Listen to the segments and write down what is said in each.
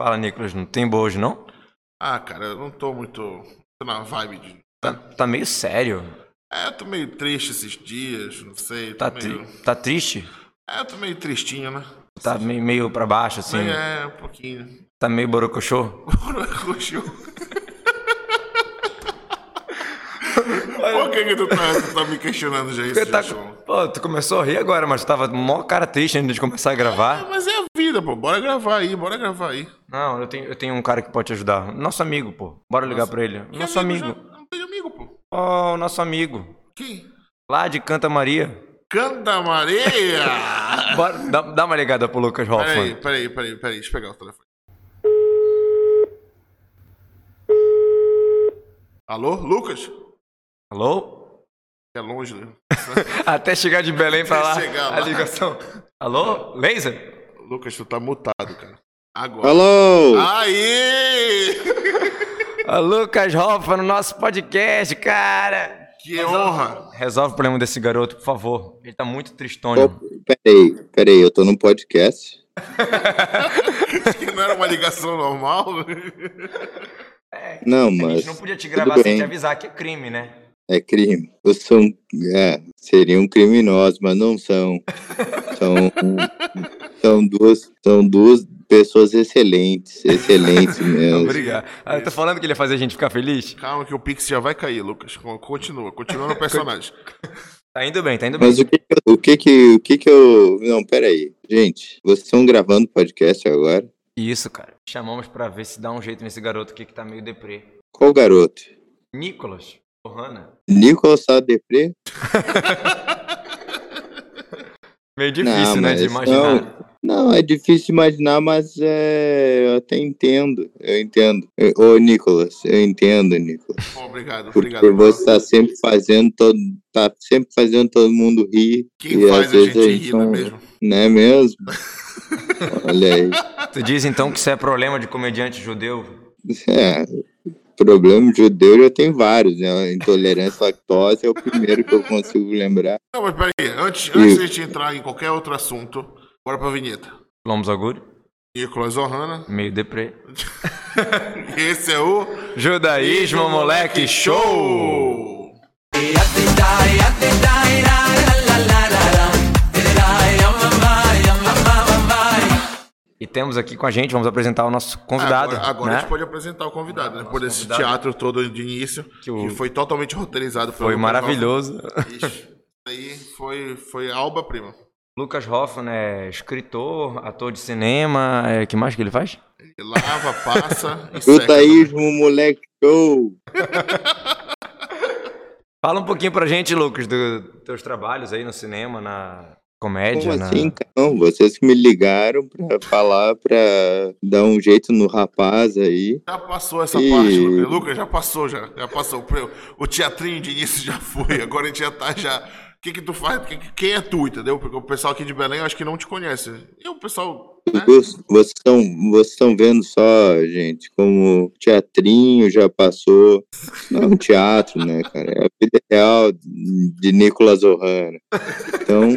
Fala, Nicolas, não tem boa hoje, não? Ah, cara, eu não tô muito tô na vibe de. Tá, tá meio sério. É, eu tô meio triste esses dias, não sei. Tá, meio... tri- tá triste? É, eu tô meio tristinho, né? Tá meio, meio pra baixo, assim? É, um pouquinho. Tá meio borocochô? Roxo. Por que, que tu, tá, tu tá me questionando já isso, tá-? Pô, tu começou a rir agora, mas tu tava mó cara triste antes de começar a gravar. mas é pô. Bora gravar aí, bora gravar aí. Não, eu tenho, eu tenho um cara que pode te ajudar. Nosso amigo, pô. Bora ligar Nossa. pra ele. Que Nosso amigo. já? Eu Não tenho amigo, pô. Ó, o nosso amigo. Quem? Lá de Canta Maria. Canta Maria! Bora, dá, dá uma ligada pro Lucas peraí, Hoffman. peraí, peraí, peraí. Deixa eu pegar o telefone. Alô, Lucas? Alô? É longe, né? Até chegar de Belém pra lá. Até chegar a lá. ligação. Alô? Laser? Lucas, tu tá mutado, cara. Agora. Alô! Aí! Ô, Lucas Hoffman no nosso podcast, cara. Que honra! Resolve o problema desse garoto, por favor. Ele tá muito Ô, tristonho. peraí, peraí, eu tô num podcast. Que não era uma ligação normal? Não, A mas gente não podia te gravar sem te avisar que é crime, né? é crime. Vocês são, é, seriam criminosos, mas não são. São, são duas, são duas pessoas excelentes, excelentes mesmo. Obrigado. Ah, eu tô falando que ele ia fazer a gente ficar feliz? Calma que o Pix já vai cair, Lucas. Continua, continua no personagem. Tá indo bem, tá indo bem. Mas o que, que- o que que, o que que eu, não, peraí, gente, vocês estão gravando podcast agora? Isso, cara. Chamamos pra ver se dá um jeito nesse garoto aqui que tá meio deprê. Qual garoto? Nicolas. Ohana. Nicolas tá deprê? Meio difícil, Não, né, de imaginar. Não, é difícil imaginar, mas é, eu até entendo, eu entendo. Eu- Ô, Nicolas, eu entendo, Nicolas. Bom, obrigado, Porque obrigado. você tá sempre fazendo todo, tá sempre fazendo todo mundo rir. Quem e faz às a vezes gente rir, não é não- mesmo? Não é mesmo? Olha aí. Tu diz então que isso é problema de comediante judeu? É, problema judeu já tem vários, né? Intolerância à lactose é o primeiro que eu consigo lembrar. Não, mas peraí, antes, antes de a gente entrar em qualquer outro assunto, bora pra vinheta. Lombos Agudo? Nicolas Ohana, Meio deprê. esse é o Judaísmo, moleque, show! E temos aqui com a gente, vamos apresentar o nosso convidado. Agora, agora né? a gente pode apresentar o convidado, né? Depois desse convidado. teatro todo de início, que, Que o- foi totalmente roteirizado pelo Foi maravilhoso. Isso aí foi, foi alba prima. Lucas Hoffman é escritor, ator de cinema. É, que mais que ele faz? Ele lava, passa e moleque, show! Fala um pouquinho pra gente, Lucas, dos teus trabalhos aí no cinema, na comédia. Como na... assim? Não, vocês que me ligaram pra falar, pra dar um jeito no rapaz aí. Já passou essa Ih. parte, Lucas. Lucas, já passou, já. Já passou. O teatrinho de início já foi. Agora a gente já tá já. O que que tu faz? Que- que- Quem é tu, entendeu? Porque o pessoal aqui de Belém eu acho que não te conhece. E o pessoal. Né? Vocês estão vocês vendo só, gente, como teatrinho já passou. Não é um teatro, né, cara? É a vida real de Nicolas Ohana. Então,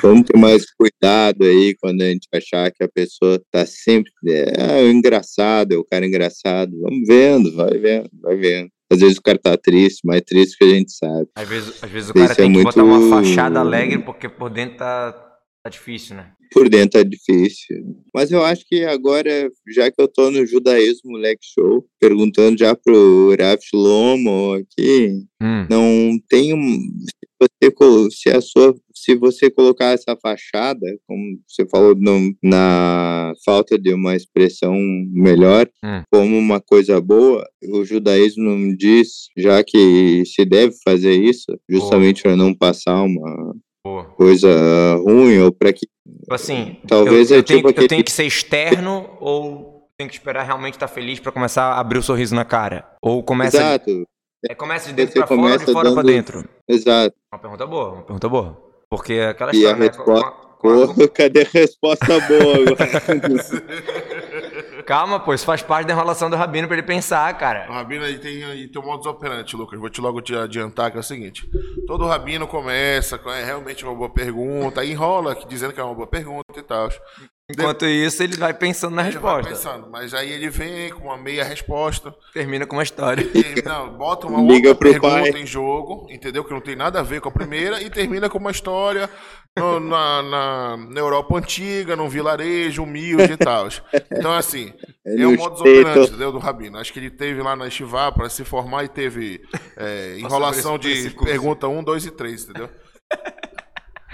vamos ter mais cuidado aí quando a gente achar que a pessoa tá sempre. É, é engraçado, é o cara engraçado. Vamos vendo, vai vendo, vai vendo. Às vezes o cara tá triste, mais triste que a gente sabe. Às vezes, às vezes o cara é tem que muito- botar uma fachada alegre porque por dentro tá, tá difícil, né? Por dentro é difícil. Mas eu acho que agora, já que eu tô no Judaísmo Moleque Show, perguntando já pro Rav Shlomo aqui, Hum. não tem um. Se você, se, a sua, se você colocar essa fachada, como você falou no- na falta de uma expressão melhor, Hum. como uma coisa boa, o judaísmo diz, já que se deve fazer isso, justamente para não passar uma. Coisa ruim ou para que Tipo assim, Talvez eu, é eu tenho, tipo eu aquele- tenho que ser externo ou tenho que esperar realmente estar feliz pra começar a abrir o sorriso na cara? Ou começa, Exato, é, começa de dentro pra fora de fora pra dando- dentro? exato. Uma pergunta boa, uma pergunta boa. Porque aquela E história, a né? resposta- a- com a- Pô, cadê a resposta boa agora? Calma, pô, isso faz parte da enrolação do Rabino pra ele pensar, O cara. rabino aí tem, aí tem um modus operandi, Lucas. Vou te logo te adiantar que é o seguinte: todo rabino começa com é realmente uma boa pergunta, aí enrola dizendo que é uma boa pergunta e tal. Enquanto isso, ele vai pensando na Ele vai resposta. pensando, mas aí ele vem com uma meia resposta. Termina com uma história. Não, bota uma Liga outra pergunta pai. em jogo, entendeu? Que não tem nada a ver com a primeira, e termina com uma história no- na, na, na Europa antiga, num vilarejo humilde e tal. Então, assim, é o no modus Statel. operandi, entendeu? Do Rabino. Acho que ele teve lá na Estivá para se formar e teve é, enrolação por de pergunta 1, 2 e 3, entendeu?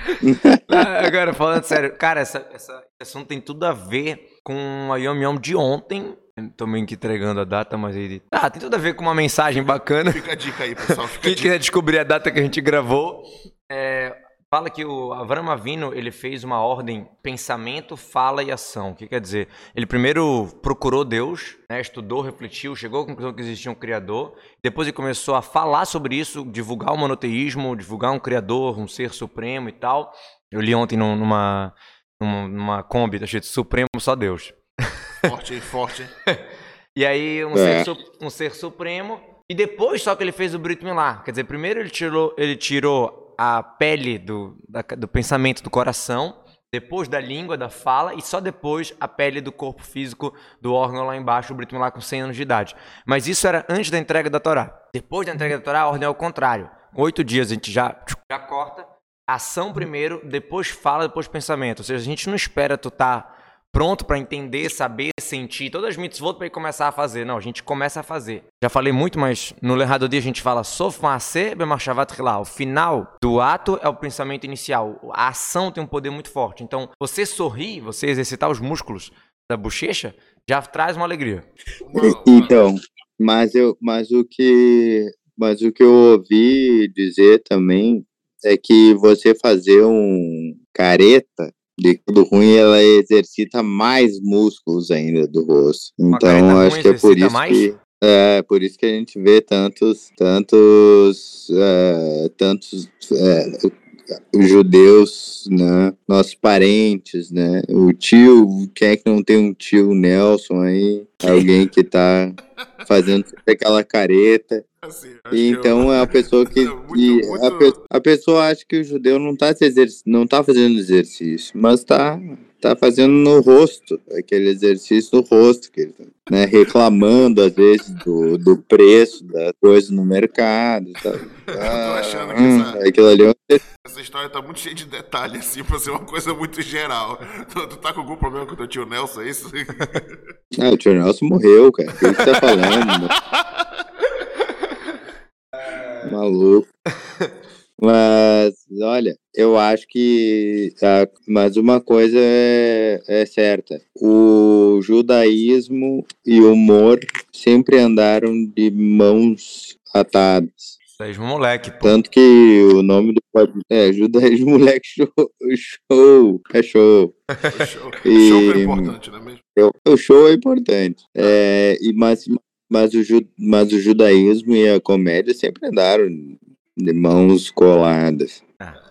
Agora, falando sério, cara, essa, essa, esse assunto tem tudo a ver com a Yom Yom de ontem. Tô meio que entregando a data, mas ele. Ah, tem tudo a ver com uma mensagem bacana. Fica a dica aí, pessoal. Quem quiser descobrir a data que a gente gravou, é, fala que o Avram Avino ele fez uma ordem pensamento, fala e ação. O que quer dizer? Ele primeiro procurou Deus, né, estudou, refletiu, chegou à conclusão que existia um Criador. Depois ele começou a falar sobre isso, divulgar o monoteísmo, divulgar um Criador, um ser supremo e tal. Eu li ontem num- numa, numa, numa Kombi, tá cheio de Supremo, só Deus. Forte, forte. E aí, um, É. ser, um ser supremo. E depois só que ele fez o Brit Milá. Quer dizer, primeiro ele tirou, ele tirou a pele do, da- do pensamento do coração, depois da língua, da fala, e só depois a pele do corpo físico do órgão lá embaixo, o Brit Milá com 100 anos de idade. Mas isso era antes da entrega da Torá. Depois da entrega da Torá, a ordem é o contrário. Oito dias a gente já, já corta. Ação primeiro, depois fala, depois pensamento. Ou seja, a gente não espera tu tá pronto pra entender, saber, sentir todas as mitzvot ir começar a fazer. Não, a gente começa a fazer. Já falei muito, mas no Lerrado Dia a gente fala Sof Maaseh B'Marshavat. O final do ato é o pensamento inicial. A ação tem um poder muito forte. Então, você sorrir, você exercitar os músculos da bochecha, já traz uma alegria. Então, mas eu, mas o que, mas o que eu ouvi dizer também é que você fazer um careta tudo ruim, ela exercita mais músculos ainda do rosto. Então, ruim acho que é por isso mais? que é por isso que a gente vê tantos, tantos, é, tantos é, judeus, né? Nossos parentes, né? O tio, quem é que não tem um tio Nelson aí? Alguém que tá fazendo aquela careta. assim, E que então é a pessoa que. Muito- muito- A, pe- a pessoa acha que o judeu não tá, se exerc- não tá fazendo exercício, mas tá, tá fazendo no rosto, aquele exercício no rosto, que ele tá, né, reclamando às vezes do, do preço da coisa no mercado. Tá, achando que hum, essa- aquilo ali é um Essa história tá muito cheia de detalhes, assim, pra ser uma coisa muito geral. Tu, tu tá com algum problema com o teu tio Nelson, é isso? Ah, o tio Nelson morreu, cara. O que você tá falando? Maluco. Mas, olha, eu acho que. ah, mas uma coisa é, é certa: o judaísmo e o humor sempre andaram de mãos atadas. Mesmo moleque, pô. Tanto que o nome do podcast é Judaísmo Moleque Show. Show. É show. O show, E- show é importante, não é mesmo? O show é importante. É, e, mas, mas, o, ju- mas o judaísmo e a comédia sempre andaram de mãos coladas.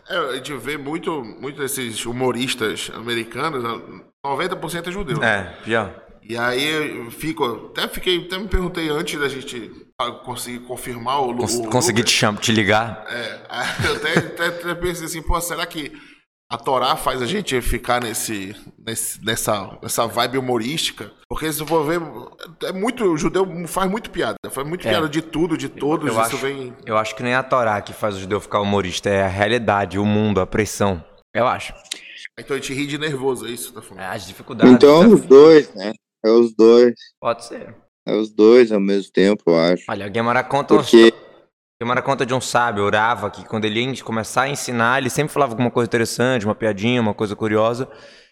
É, a gente vê muito, muito desses humoristas americanos, 90% é judeu. É, pior. E aí eu fico, até fiquei, até me perguntei antes da gente ah, conseguir confirmar o, Cons o consegui te, cham te ligar. É, eu até, até, até pensei assim, pô, será que a Torá faz a gente ficar nesse, nesse, nessa, nessa vibe humorística? Porque se for ver, é muito, o judeu faz muito piada, faz muito É. piada de tudo, de todos, Eu isso acho, vem... eu acho que nem a Torá que faz o judeu ficar humorista, é a realidade, o mundo, a pressão. Eu acho. Então a gente ri de nervoso, é isso que tá falando? É, As dificuldades. Então, né? os dois, né? É os dois. Pode ser. É os dois ao mesmo tempo, eu acho. Olha, a Guemara conta, uma Histó- Guemara conta de um sábio, orava, que quando ele ia começar a ensinar, ele sempre falava alguma coisa interessante, uma piadinha, uma coisa curiosa,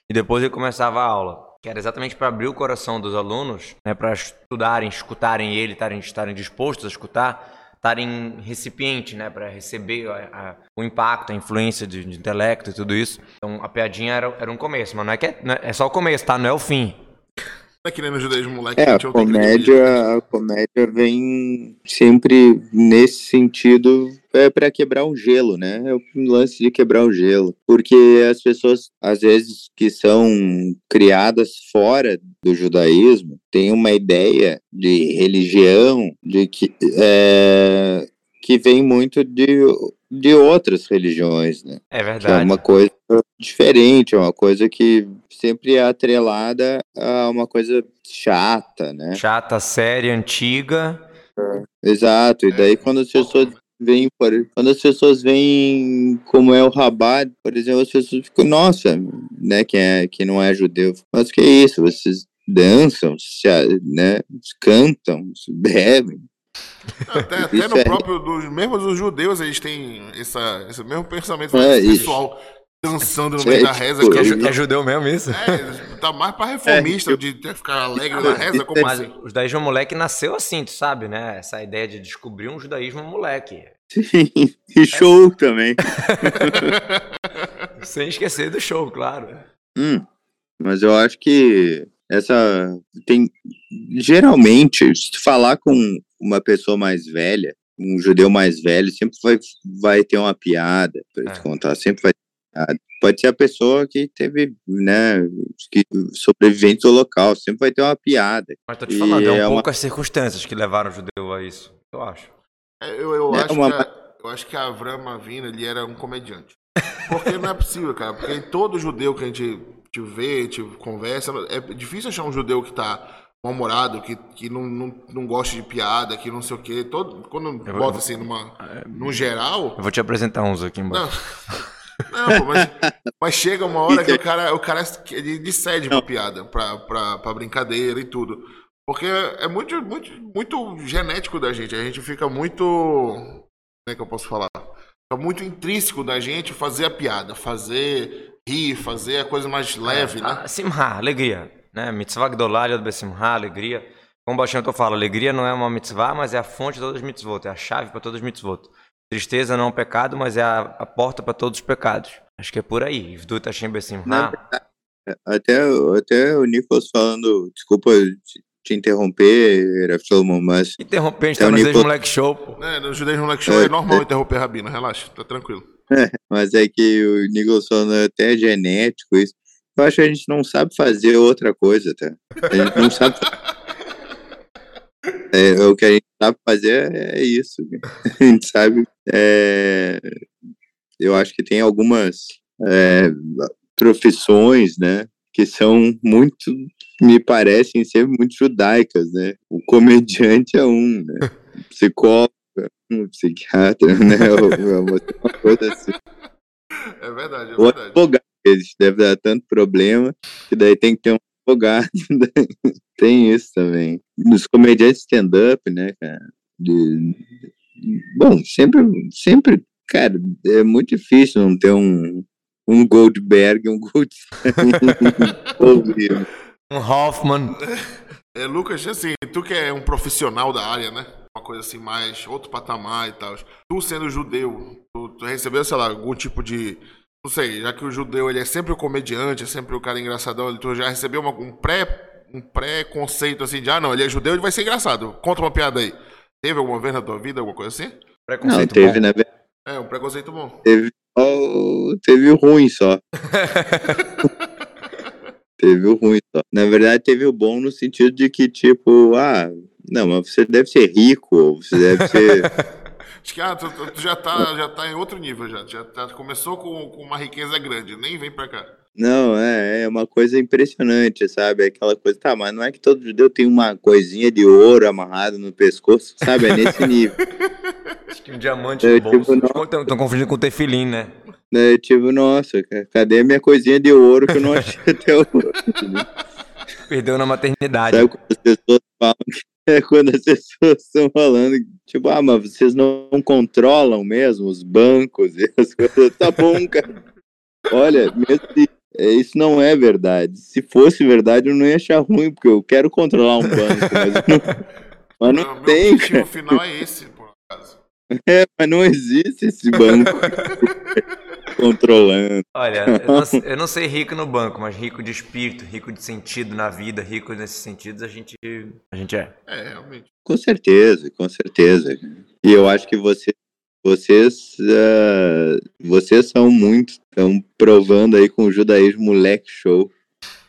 e depois ele começava a aula. Que era exatamente para abrir o coração dos alunos, né, para estudarem, escutarem ele, estarem, dispostos a escutar, estarem recipiente, né, para receber a- a- o impacto, a influência de, de intelecto e tudo isso. Então a piadinha era, era um começo, mas não é que é, é- é só o começo, tá? Não é o fim. É que nem no judaísmo moleque, É, a credibilidade. comédia, a comédia vem sempre nesse sentido é para quebrar um gelo, né? É o lance de quebrar o gelo, porque as pessoas às vezes que são criadas fora do judaísmo têm uma ideia de religião de que é, que vem muito de de outras religiões, né? É Que é verdade. uma coisa diferente, é uma coisa que sempre é atrelada a uma coisa chata, né? Chata, séria, antiga. Exato, e daí quando as pessoas veem, por, quando as pessoas veem como é o Rabat, por exemplo, as pessoas ficam, nossa, né, que, é, que não é judeu, mas que é isso, vocês dançam, se, né, cantam, bebem, até, até no é... próprio, dos, mesmo os judeus, eles têm essa, esse mesmo pensamento é, pessoal dançando no meio é, da reza. Tipo, que é, é judeu mesmo isso? É, tá mais pra reformista, é, de ter, ficar alegre na reza, como Mas assim? o judaísmo moleque nasceu assim, tu sabe, né? Essa ideia de descobrir um judaísmo moleque. Sim, e show também. Sem esquecer do show, claro. Hum, mas eu acho que essa tem geralmente se tu falar com uma pessoa mais velha um judeu mais velho sempre vai, vai ter uma piada para te é. contar sempre vai pode ser a pessoa que teve né que sobrevivente do local sempre vai ter uma piada mas tô te falando é um é pouco uma... as circunstâncias que levaram o judeu a isso eu acho é, eu, eu, é acho uma... que a, eu acho que a Avram Avina ele era um comediante porque não é possível cara porque todo judeu que a gente te vê, te conversa. É difícil achar um judeu que tá mal-humorado, que, que não, não, não gosta de piada, que não sei o quê. Todo, quando eu bota assim numa, num geral. Eu vou te apresentar uns aqui embaixo. Não, não mas, mas, chega uma hora que o cara, o cara ele cede pra piada, pra, pra, pra brincadeira e tudo. Porque é muito, muito, muito genético da gente. A gente fica muito. Como é que eu posso falar? Fica muito intrínseco da gente fazer a piada, fazer rir, fazer a coisa mais leve, é, né? Simha, alegria. Né? Mitzvah Gdolah, Yod Besimha, alegria. Como o Baixão fala, alegria não é uma mitzvah, mas é a fonte de todas as mitzvot, é a chave para todas as mitzvot. Tristeza não é um pecado, mas é a, a porta para todos os pecados. Acho que é por aí. Ivdut Hashem Besimha. Até, até o Nicolas falando, desculpa te interromper, Solomon, mas... Interromper, a gente tá no Nicolas... Moleque Show, pô. É, no Judaísmo Moleque Show é, é normal é... interromper Rabino, relaxa, tá tranquilo. mas é que o Nicholson é até genético, isso. Eu acho que a gente não sabe fazer outra coisa, tá? A gente não sabe. É, o que a gente sabe fazer é isso. A gente sabe. É, eu acho que tem algumas é, profissões, né? Que são muito, me parecem ser muito judaicas, né? O comediante é um, né? O psicólogo um psiquiatra, né? uma coisa assim. É verdade, é verdade. advogado, eles deve dar tanto problema que daí tem que ter um advogado. tem isso também. Nos comediantes stand-up, né, cara? De... Bom, sempre, sempre, cara, é muito difícil não ter um, um Goldberg, um Goldstein. um Hoffman. É, Lucas, assim, tu que é um profissional da área, né? uma coisa assim mais outro patamar e tal. Tu sendo judeu, tu, tu, recebeu, sei lá, algum tipo de não sei, já que o judeu ele é sempre o comediante, é sempre o cara engraçadão, tu já recebeu uma, um pré um pré-conceito assim de ah, não, ele é judeu, ele vai ser engraçado. Conta uma piada aí. Teve alguma vez na tua vida alguma coisa assim? Preconceito não, teve, bom. né? É, um preconceito bom. Teve, oh, teve o ruim só. teve o ruim só. Na verdade, teve o bom no sentido de que, tipo, ah, não, mas você deve ser rico, você deve ser. Acho que ah, tu, tu, já, tá, já tá em outro nível já. Já tá, começou com, com uma riqueza grande, nem vem pra cá. Não, é, é uma coisa impressionante, sabe? É aquela coisa, tá, mas não é que todo judeu tem uma coisinha de ouro amarrado no pescoço, sabe? É nesse nível. Acho que um diamante é, no bolso. Tipo, Estão confundindo com tefilim, né? É, tipo, nossa, cadê a minha coisinha de ouro que eu não achei até hoje? Perdeu na maternidade. Sabe quando as pessoas falam que é quando as pessoas estão falando, tipo, ah, mas vocês não controlam mesmo os bancos e as coisas. Tá bom, cara. Olha, mesmo se, é, isso não é verdade. Se fosse verdade, eu não ia achar ruim, porque eu quero controlar um banco, mas não, mas não, não tem. O objetivo final é esse, por acaso. É, mas não existe esse banco. Controlando. Olha, eu não, eu não, sei rico no banco, mas rico de espírito, rico de sentido na vida, rico nesses sentidos, a gente, a gente é. É, realmente. Com certeza, com certeza. E eu acho que você, vocês, uh, vocês são muito, estão provando aí com o judaísmo moleque show.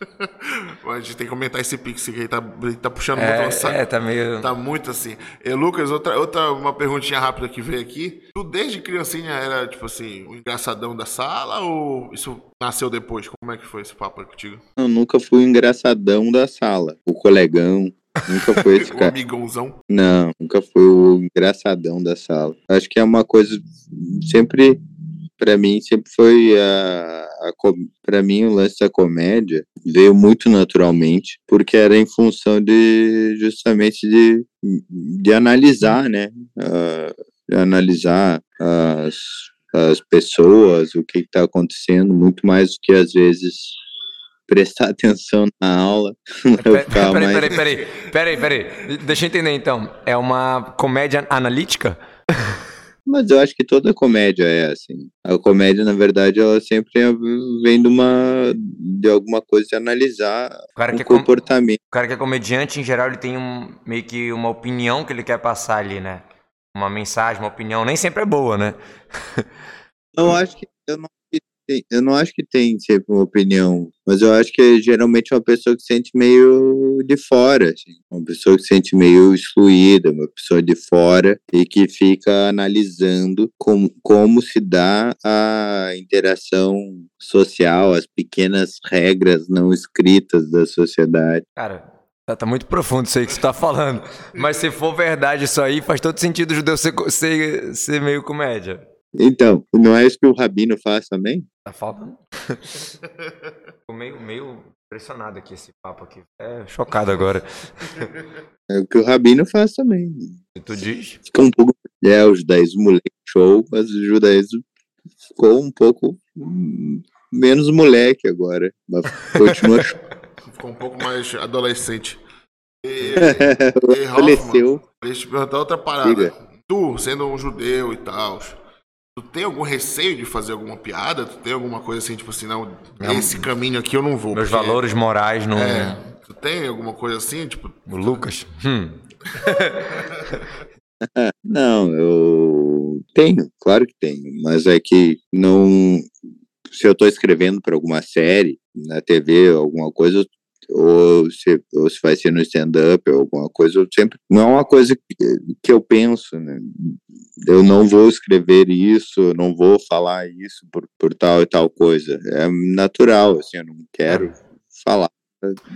a gente tem que comentar esse pix aqui, tá, tá puxando É, muito nossa- é, tá meio. Tá muito assim. E, Lucas, outra, outra uma perguntinha rápida que veio aqui. Tu desde criancinha era, tipo assim, o engraçadão da sala ou isso nasceu depois? Como é que foi esse papo aí contigo? Eu nunca fui o engraçadão da sala. O colegão. Nunca foi esse O cara. amigãozão. Não, nunca fui o engraçadão da sala. Acho que é uma coisa sempre Pra mim sempre foi a, a pra mim o lance da comédia veio muito naturalmente, porque era em função de justamente de, de analisar, né? Ah, de analisar as, as pessoas, o que está acontecendo, muito mais do que às vezes prestar atenção na aula. Eu Peraí, peraí, mais- peraí, peraí, peraí, peraí. Deixa eu entender então. É uma comédia analítica? Mas eu acho que toda comédia é assim. A comédia, na verdade, ela sempre vem de uma de alguma coisa de analisar O cara, um que é com- comportamento. o cara que é comediante, em geral, ele tem um, meio que uma opinião que ele quer passar ali, né? Uma mensagem, uma opinião. Nem sempre é boa, né? Eu acho que eu não, acho que eu não acho que tem sempre uma opinião, mas eu acho que é geralmente uma pessoa que se sente meio de fora, assim, uma pessoa que se sente meio excluída, uma pessoa de fora e que fica analisando como, como se dá a interação social, as pequenas regras não escritas da sociedade. Cara, tá, tá muito profundo isso aí que você tá falando. Mas se for verdade isso aí, faz todo sentido o judeu ser, ser, ser meio comédia. Então, não é isso que o Rabino faz também? Tá faltando? Tô meio, meio impressionado aqui esse papo aqui. É chocado agora. É o que o Rabino faz também. Se tu diz. Fica um pouco. É, o judaísmo moleque show, mas o judaísmo ficou um pouco hum, menos moleque agora. Mas continua show. Ficou um pouco mais adolescente. E, e Hoffman, Faleceu. deixa eu te perguntar outra parada. Diga. Tu, sendo um judeu e tal, tu tem algum receio de fazer alguma piada? Tu tem alguma coisa assim, tipo assim, não, esse caminho aqui eu não vou. Meus porque- valores morais não. É. Tu tem alguma coisa assim, tipo, O Lucas? Hum. Não, eu tenho, claro que tenho, mas é que não. Se eu estou escrevendo para alguma série na TV, alguma coisa, ou se, ou se vai ser no stand-up ou alguma coisa, eu sempre. Não é uma coisa que, que eu penso, né? Eu não vou escrever isso, eu não vou falar isso por, por tal e tal coisa. É natural, assim, eu não quero falar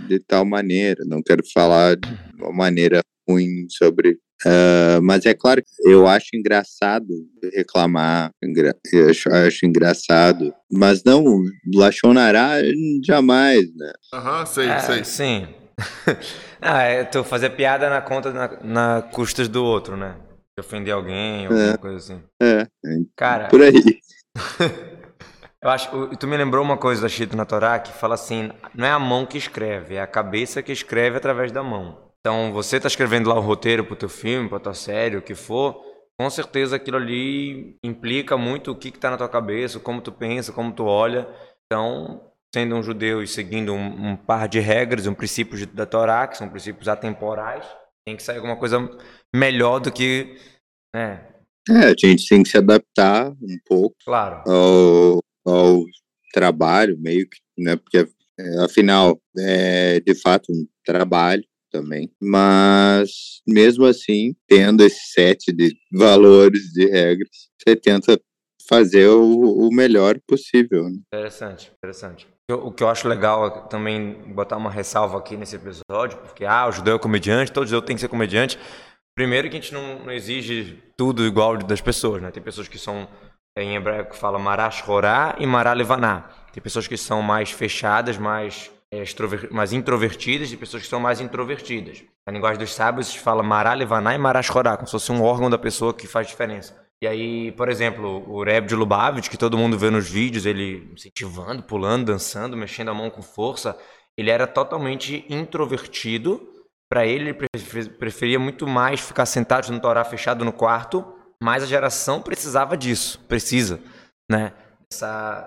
de tal maneira, não quero falar de uma maneira ruim sobre ah, mas é claro que eu acho engraçado reclamar, engra- eu acho, acho engraçado, mas não, Lachonará jamais, né? aham, sei, É, sei. sim. ah, é tu fazer piada na conta, na, na custas do outro, né? De ofender alguém, alguma coisa assim. É, é Cara, por aí. eu acho. Tu me lembrou uma coisa da Chito na Torá que fala assim: não é a mão que escreve, é a cabeça que escreve através da mão. Então, você tá escrevendo lá o roteiro pro teu filme, pra tua série, o que for, com certeza aquilo ali implica muito o que que tá na tua cabeça, como tu pensa, como tu olha. Então, sendo um judeu e seguindo um, um par de regras, um princípio da Torá, que são princípios atemporais, tem que sair alguma coisa melhor do que, né? É, a gente tem que se adaptar um pouco Claro. ao, ao trabalho, meio que, né? Porque é, afinal é de fato um trabalho também, mas mesmo assim, tendo esse set de valores, de regras, você tenta fazer o, o melhor possível. Né? Interessante, interessante. O que eu acho legal é também botar uma ressalva aqui nesse episódio, porque, ah, o judeu é comediante, todo judeu tem que ser comediante. Primeiro que a gente não, não exige tudo igual das pessoas, né? Tem pessoas que são, em hebraico fala marash horá e mará levaná. Tem pessoas que são mais fechadas, mais, mais introvertidas, e pessoas que são mais introvertidas. Na linguagem dos sábios se fala mará levaná e horá, como se fosse um órgão da pessoa que faz diferença. E aí, por exemplo, o Reb de Lubavitch, que todo mundo vê nos vídeos, ele incentivando, pulando, dançando, mexendo a mão com força, ele era totalmente introvertido. Para ele, ele prefe- preferia muito mais ficar sentado no Torá fechado no quarto, mas a geração precisava disso, precisa, né?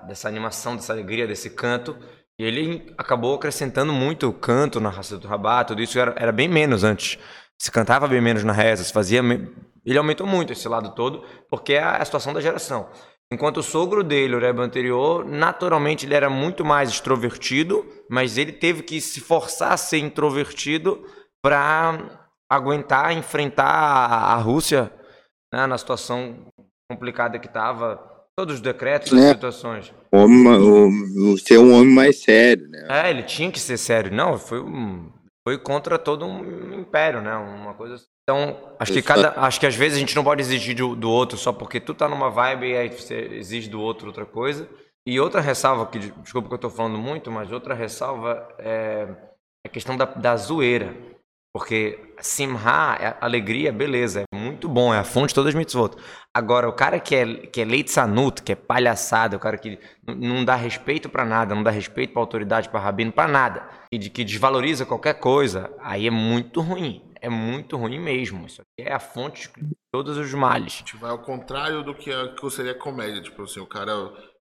Dessa animação, dessa alegria, desse canto. E ele acabou acrescentando muito canto na raça do Rabá, tudo isso era, era bem menos antes. Se cantava bem menos na reza, se fazia. me- Ele aumentou muito esse lado todo, porque é a situação da geração. Enquanto o sogro dele, o Rebbe anterior, naturalmente ele era muito mais extrovertido, mas ele teve que se forçar a ser introvertido para aguentar enfrentar a Rússia né, na situação complicada que estava, todos os decretos, as É. situações. Homem, o, o ser um homem mais sério, né? É, ele tinha que ser sério. Não, foi foi contra todo um império, né? Uma coisa assim. Então, acho que cada, acho que às vezes a gente não pode exigir do, do outro só porque tu tá numa vibe e aí você exige do outro outra coisa. E outra ressalva que desculpa que eu tô falando muito, mas outra ressalva é a questão da, da zoeira. Porque simha, é alegria, beleza, é muito bom, é a fonte de todas as mitzvot. Agora, o cara que é, que é leitzanut, que é palhaçada, o cara que não dá respeito pra nada, não dá respeito pra autoridade, pra rabino, pra nada, e de que desvaloriza qualquer coisa, aí é muito ruim. É muito ruim mesmo. Isso aqui é a fonte de todos os males. A gente vai ao contrário do que, a, que seria comédia. Tipo assim, o cara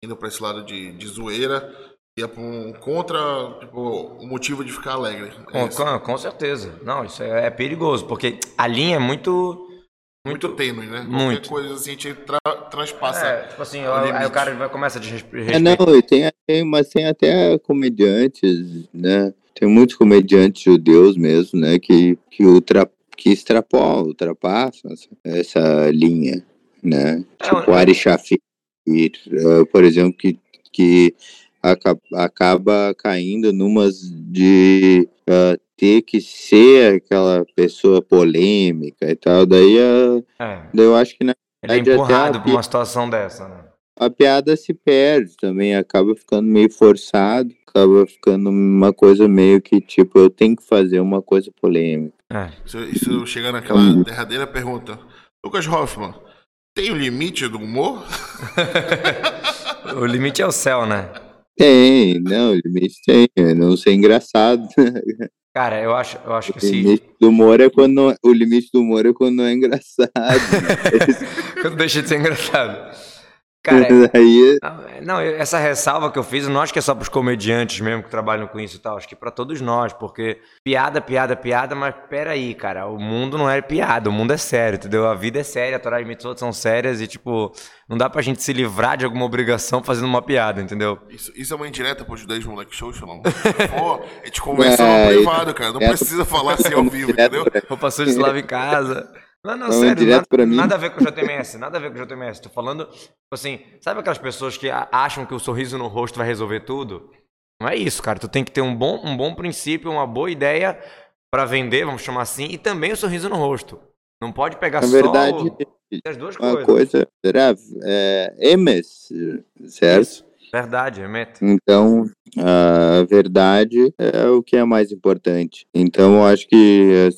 indo pra esse lado de, de zoeira, ia pra um contra tipo, o motivo de ficar alegre. É Com, com- com certeza. Não, isso é, é perigoso, porque a linha é muito. muito tênue, né? muito. Qualquer coisa assim, a gente tra- transpassa. É, tipo assim, o aí o cara vai começa a desrespeitar. É, não, tem, tem, mas tem até comediantes, né? Tem muitos comediantes judeus mesmo, né? Que, que, ultra, que extrapolam, ultrapassam essa, essa linha, né? É, Tipo é- Ari Shafir, eh, por exemplo, que, que aca- acaba caindo numas de ah, ter que ser aquela pessoa polêmica e tal. Daí, É, daí eu acho que na ele é empurrado a pra uma situação dessa, né? a piada se perde também, acaba ficando meio forçado, acaba ficando uma coisa meio que tipo, eu tenho que fazer uma coisa polêmica. É. Isso, isso chega naquela derradeira pergunta. Lucas Hoffman, tem o limite do humor? O limite é o céu, né? Tem, não, o limite tem, é não ser engraçado. Cara, eu acho, eu acho que O se. do humor é quando não, o limite do humor é quando não é engraçado. Quando deixa de ser engraçado. Cara, Aí Não, é- Não, eu- essa ressalva que eu fiz, eu não acho que é só pros comediantes mesmo que trabalham com isso e tal. Acho que pra todos nós, porque piada, piada, piada, mas peraí, cara, o mundo não é piada, o mundo é sério, entendeu? A vida é séria, a Torá e Mitzvot são sérias e, tipo, não dá pra gente se livrar de alguma obrigação fazendo uma piada, entendeu? Isso, isso é uma indireta pro judaísmo moleque show, Shalom? Pô, a gente conversa É, no isso- privado, cara. Não é, precisa falar assim ao vivo, entendeu? pra- Roupa suja se lava em casa. Não, não, sério, direto nada, pra mim. nada a ver com o JMS, nada a ver com o JMS. Tô falando, tipo assim, sabe aquelas pessoas que acham que o sorriso no rosto vai resolver tudo? Não é isso, cara. Tu tem que ter um bom, um bom princípio, uma boa ideia pra vender, vamos chamar assim, e também o sorriso no rosto. Não pode pegar Na só verdade, o- as duas uma coisas. coisa? É, Emes, certo? Isso. Verdade, remete. Então, a verdade é o que é mais importante. Então, eu acho que eh,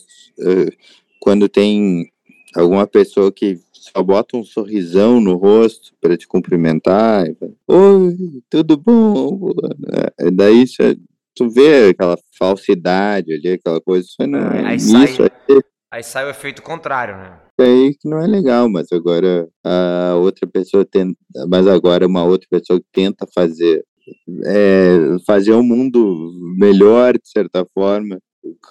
eh, quando tem alguma pessoa que só bota um sorrisão no rosto para te cumprimentar, e fala, oi, tudo bom? Eh, Daí você, tu vê aquela falsidade ali, aquela coisa, isso não é Aí isso sai- aí, Aí sai o efeito contrário, né? aí que não é legal, mas agora a outra pessoa tenta, mas agora uma outra pessoa que tenta fazer é, fazer um mundo melhor de certa forma,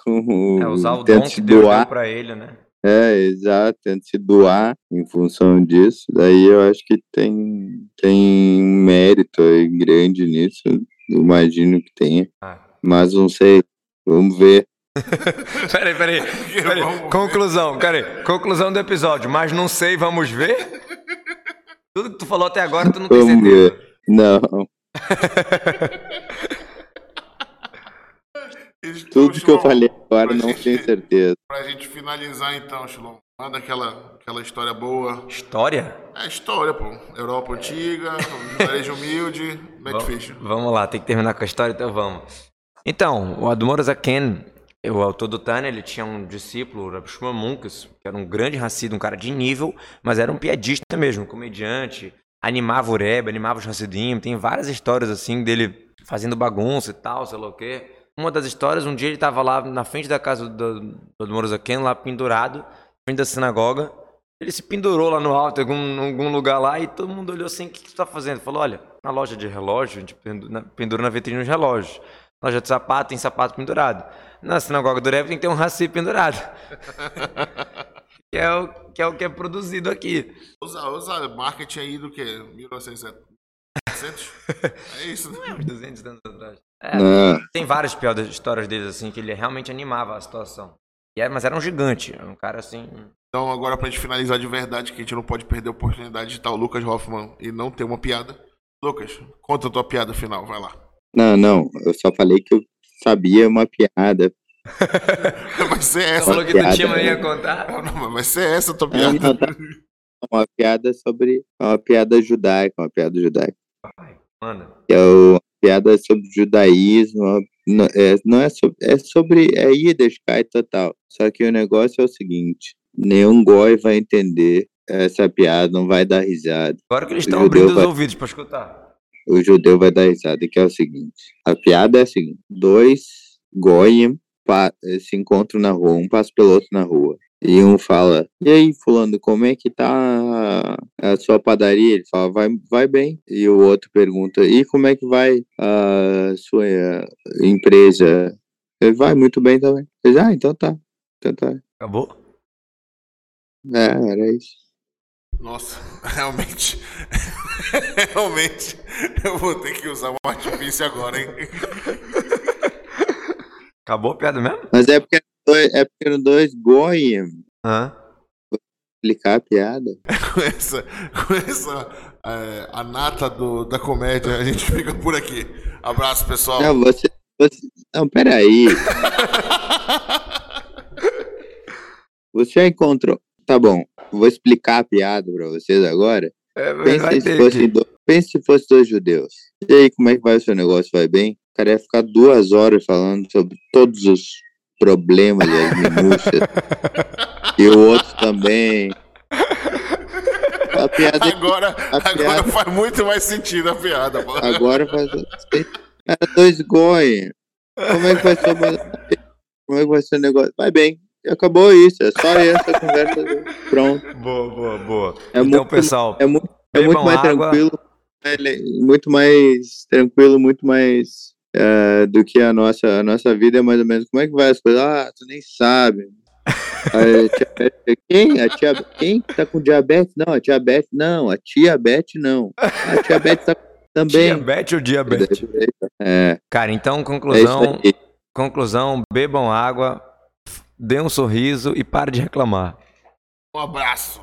com, É usar o dom se que Deus doar, deu pra ele, né? é, exato, tenta se doar em função disso. Daí eu acho que tem tem um mérito aí grande nisso, eu imagino que tenha, Ah. mas não sei, vamos ver. Peraí, peraí. peraí. Ver. Conclusão, peraí. Conclusão do episódio. Mas não sei, vamos ver? Tudo que tu falou até agora, tu não tem Vamos certeza. Não, tudo que eu falei agora não gente- tenho certeza. Pra gente finalizar então, Shilon. Manda aquela, aquela história boa. História? É história, pô. Europa antiga, judaísmo humilde, Va- Fisher. Vamos lá, tem que terminar com a história, então vamos. Então, o Admor Zaken, o autor do Tânia, ele tinha um discípulo, o Rav Shmuel Munkus, que era um grande racido, um cara de nível, mas era um piadista mesmo, um comediante, animava o Rebbe, animava os Hassidim, tem várias histórias assim dele fazendo bagunça e tal, sei lá o quê. Uma das histórias, um dia ele estava lá na frente da casa do, do Admor Zaken, lá pendurado, na frente da sinagoga, ele se pendurou lá no alto, em algum, algum lugar lá, e todo mundo olhou assim, o que, que tu tá fazendo? Falou, olha, na loja de relógio, a gente pendura na vitrine os relógios. Na loja de sapato, tem sapato pendurado. Na sinagoga do Rebbe tem que ter um raci pendurado. que é o que é, o que é produzido aqui. Usa, usa marketing aí do que? 1970? é isso, né? Não é uns 200 anos atrás. É, Não, tem várias piores histórias deles, assim, que ele realmente animava a situação. E era, mas era um gigante, era um cara assim. Então, agora pra gente finalizar de verdade, que a gente não pode perder a oportunidade de estar o Lucas Hoffman e não ter uma piada. Lucas, conta a tua piada final, vai lá. não, não. Eu só falei que eu sabia uma piada. Vai ser Você essa. falou que tu piada, tinha né? mania a contar? Não, mas vai ser essa a tua Não, piada. não, tá. Uma piada sobre. Uma piada judaica, uma piada judaica. Manda. Que é piada sobre judaísmo. Não é, não é sobre. É sobre. É Yiddishkeit total. Só que o negócio é o seguinte: nenhum goi vai entender essa piada, não vai dar risada. Agora que eles estão abrindo os vai- ouvidos pra escutar. o judeu vai dar risada, que é o seguinte. A piada é a seguinte: dois goyim eh, se encontram na rua, um passa pelo outro na rua. E um fala, e aí, fulano, como é que tá a sua padaria? Ele fala, vai, vai bem. E o outro pergunta, e como é que vai a sua eh, empresa? Ele vai muito bem também. Ele ah, então tá. Então tá. Acabou? É, era isso. Nossa, realmente. realmente. Eu vou ter que usar um artifício agora, hein? Acabou a piada mesmo? Mas é porque, dois- é porque eram dois goyim Hã? explicar a piada. Com essa, com essa é, a nata do, da comédia, a gente fica por aqui. Abraço, pessoal. Não, você, você. Não, peraí. Você já encontrou. Tá bom, vou explicar a piada pra vocês agora. É, mas Pense se, fosse do- pense se fosse dois judeus. E aí, como é que vai o seu negócio? Vai bem? O cara ia ficar duas horas falando sobre todos os problemas e as minúcias. e o outro também. A piada Agora, agora piada- faz muito mais sentido a piada. pô. Agora faz. Era dois goi. Como é que vai ser o Como é que vai ser o negócio? Vai bem. Acabou isso. É só essa conversa. Pronto. Boa, boa, boa. É então, muito, pessoal, é muito, é muito mais água. tranquilo. é Muito mais tranquilo, muito mais eh, do que a nossa, a nossa vida é mais ou menos. Como é que vai as coisas? Ah, tu nem sabe. A tia Beth- quem? A tia, quem tá com diabetes? Não, a tia Beth não. A tia Beth não. A tia Beth tá também. diabetes ou diabetes? É, Cara, então, é conclusão, aí. conclusão, bebam água, dê um sorriso e pare de reclamar. Um abraço.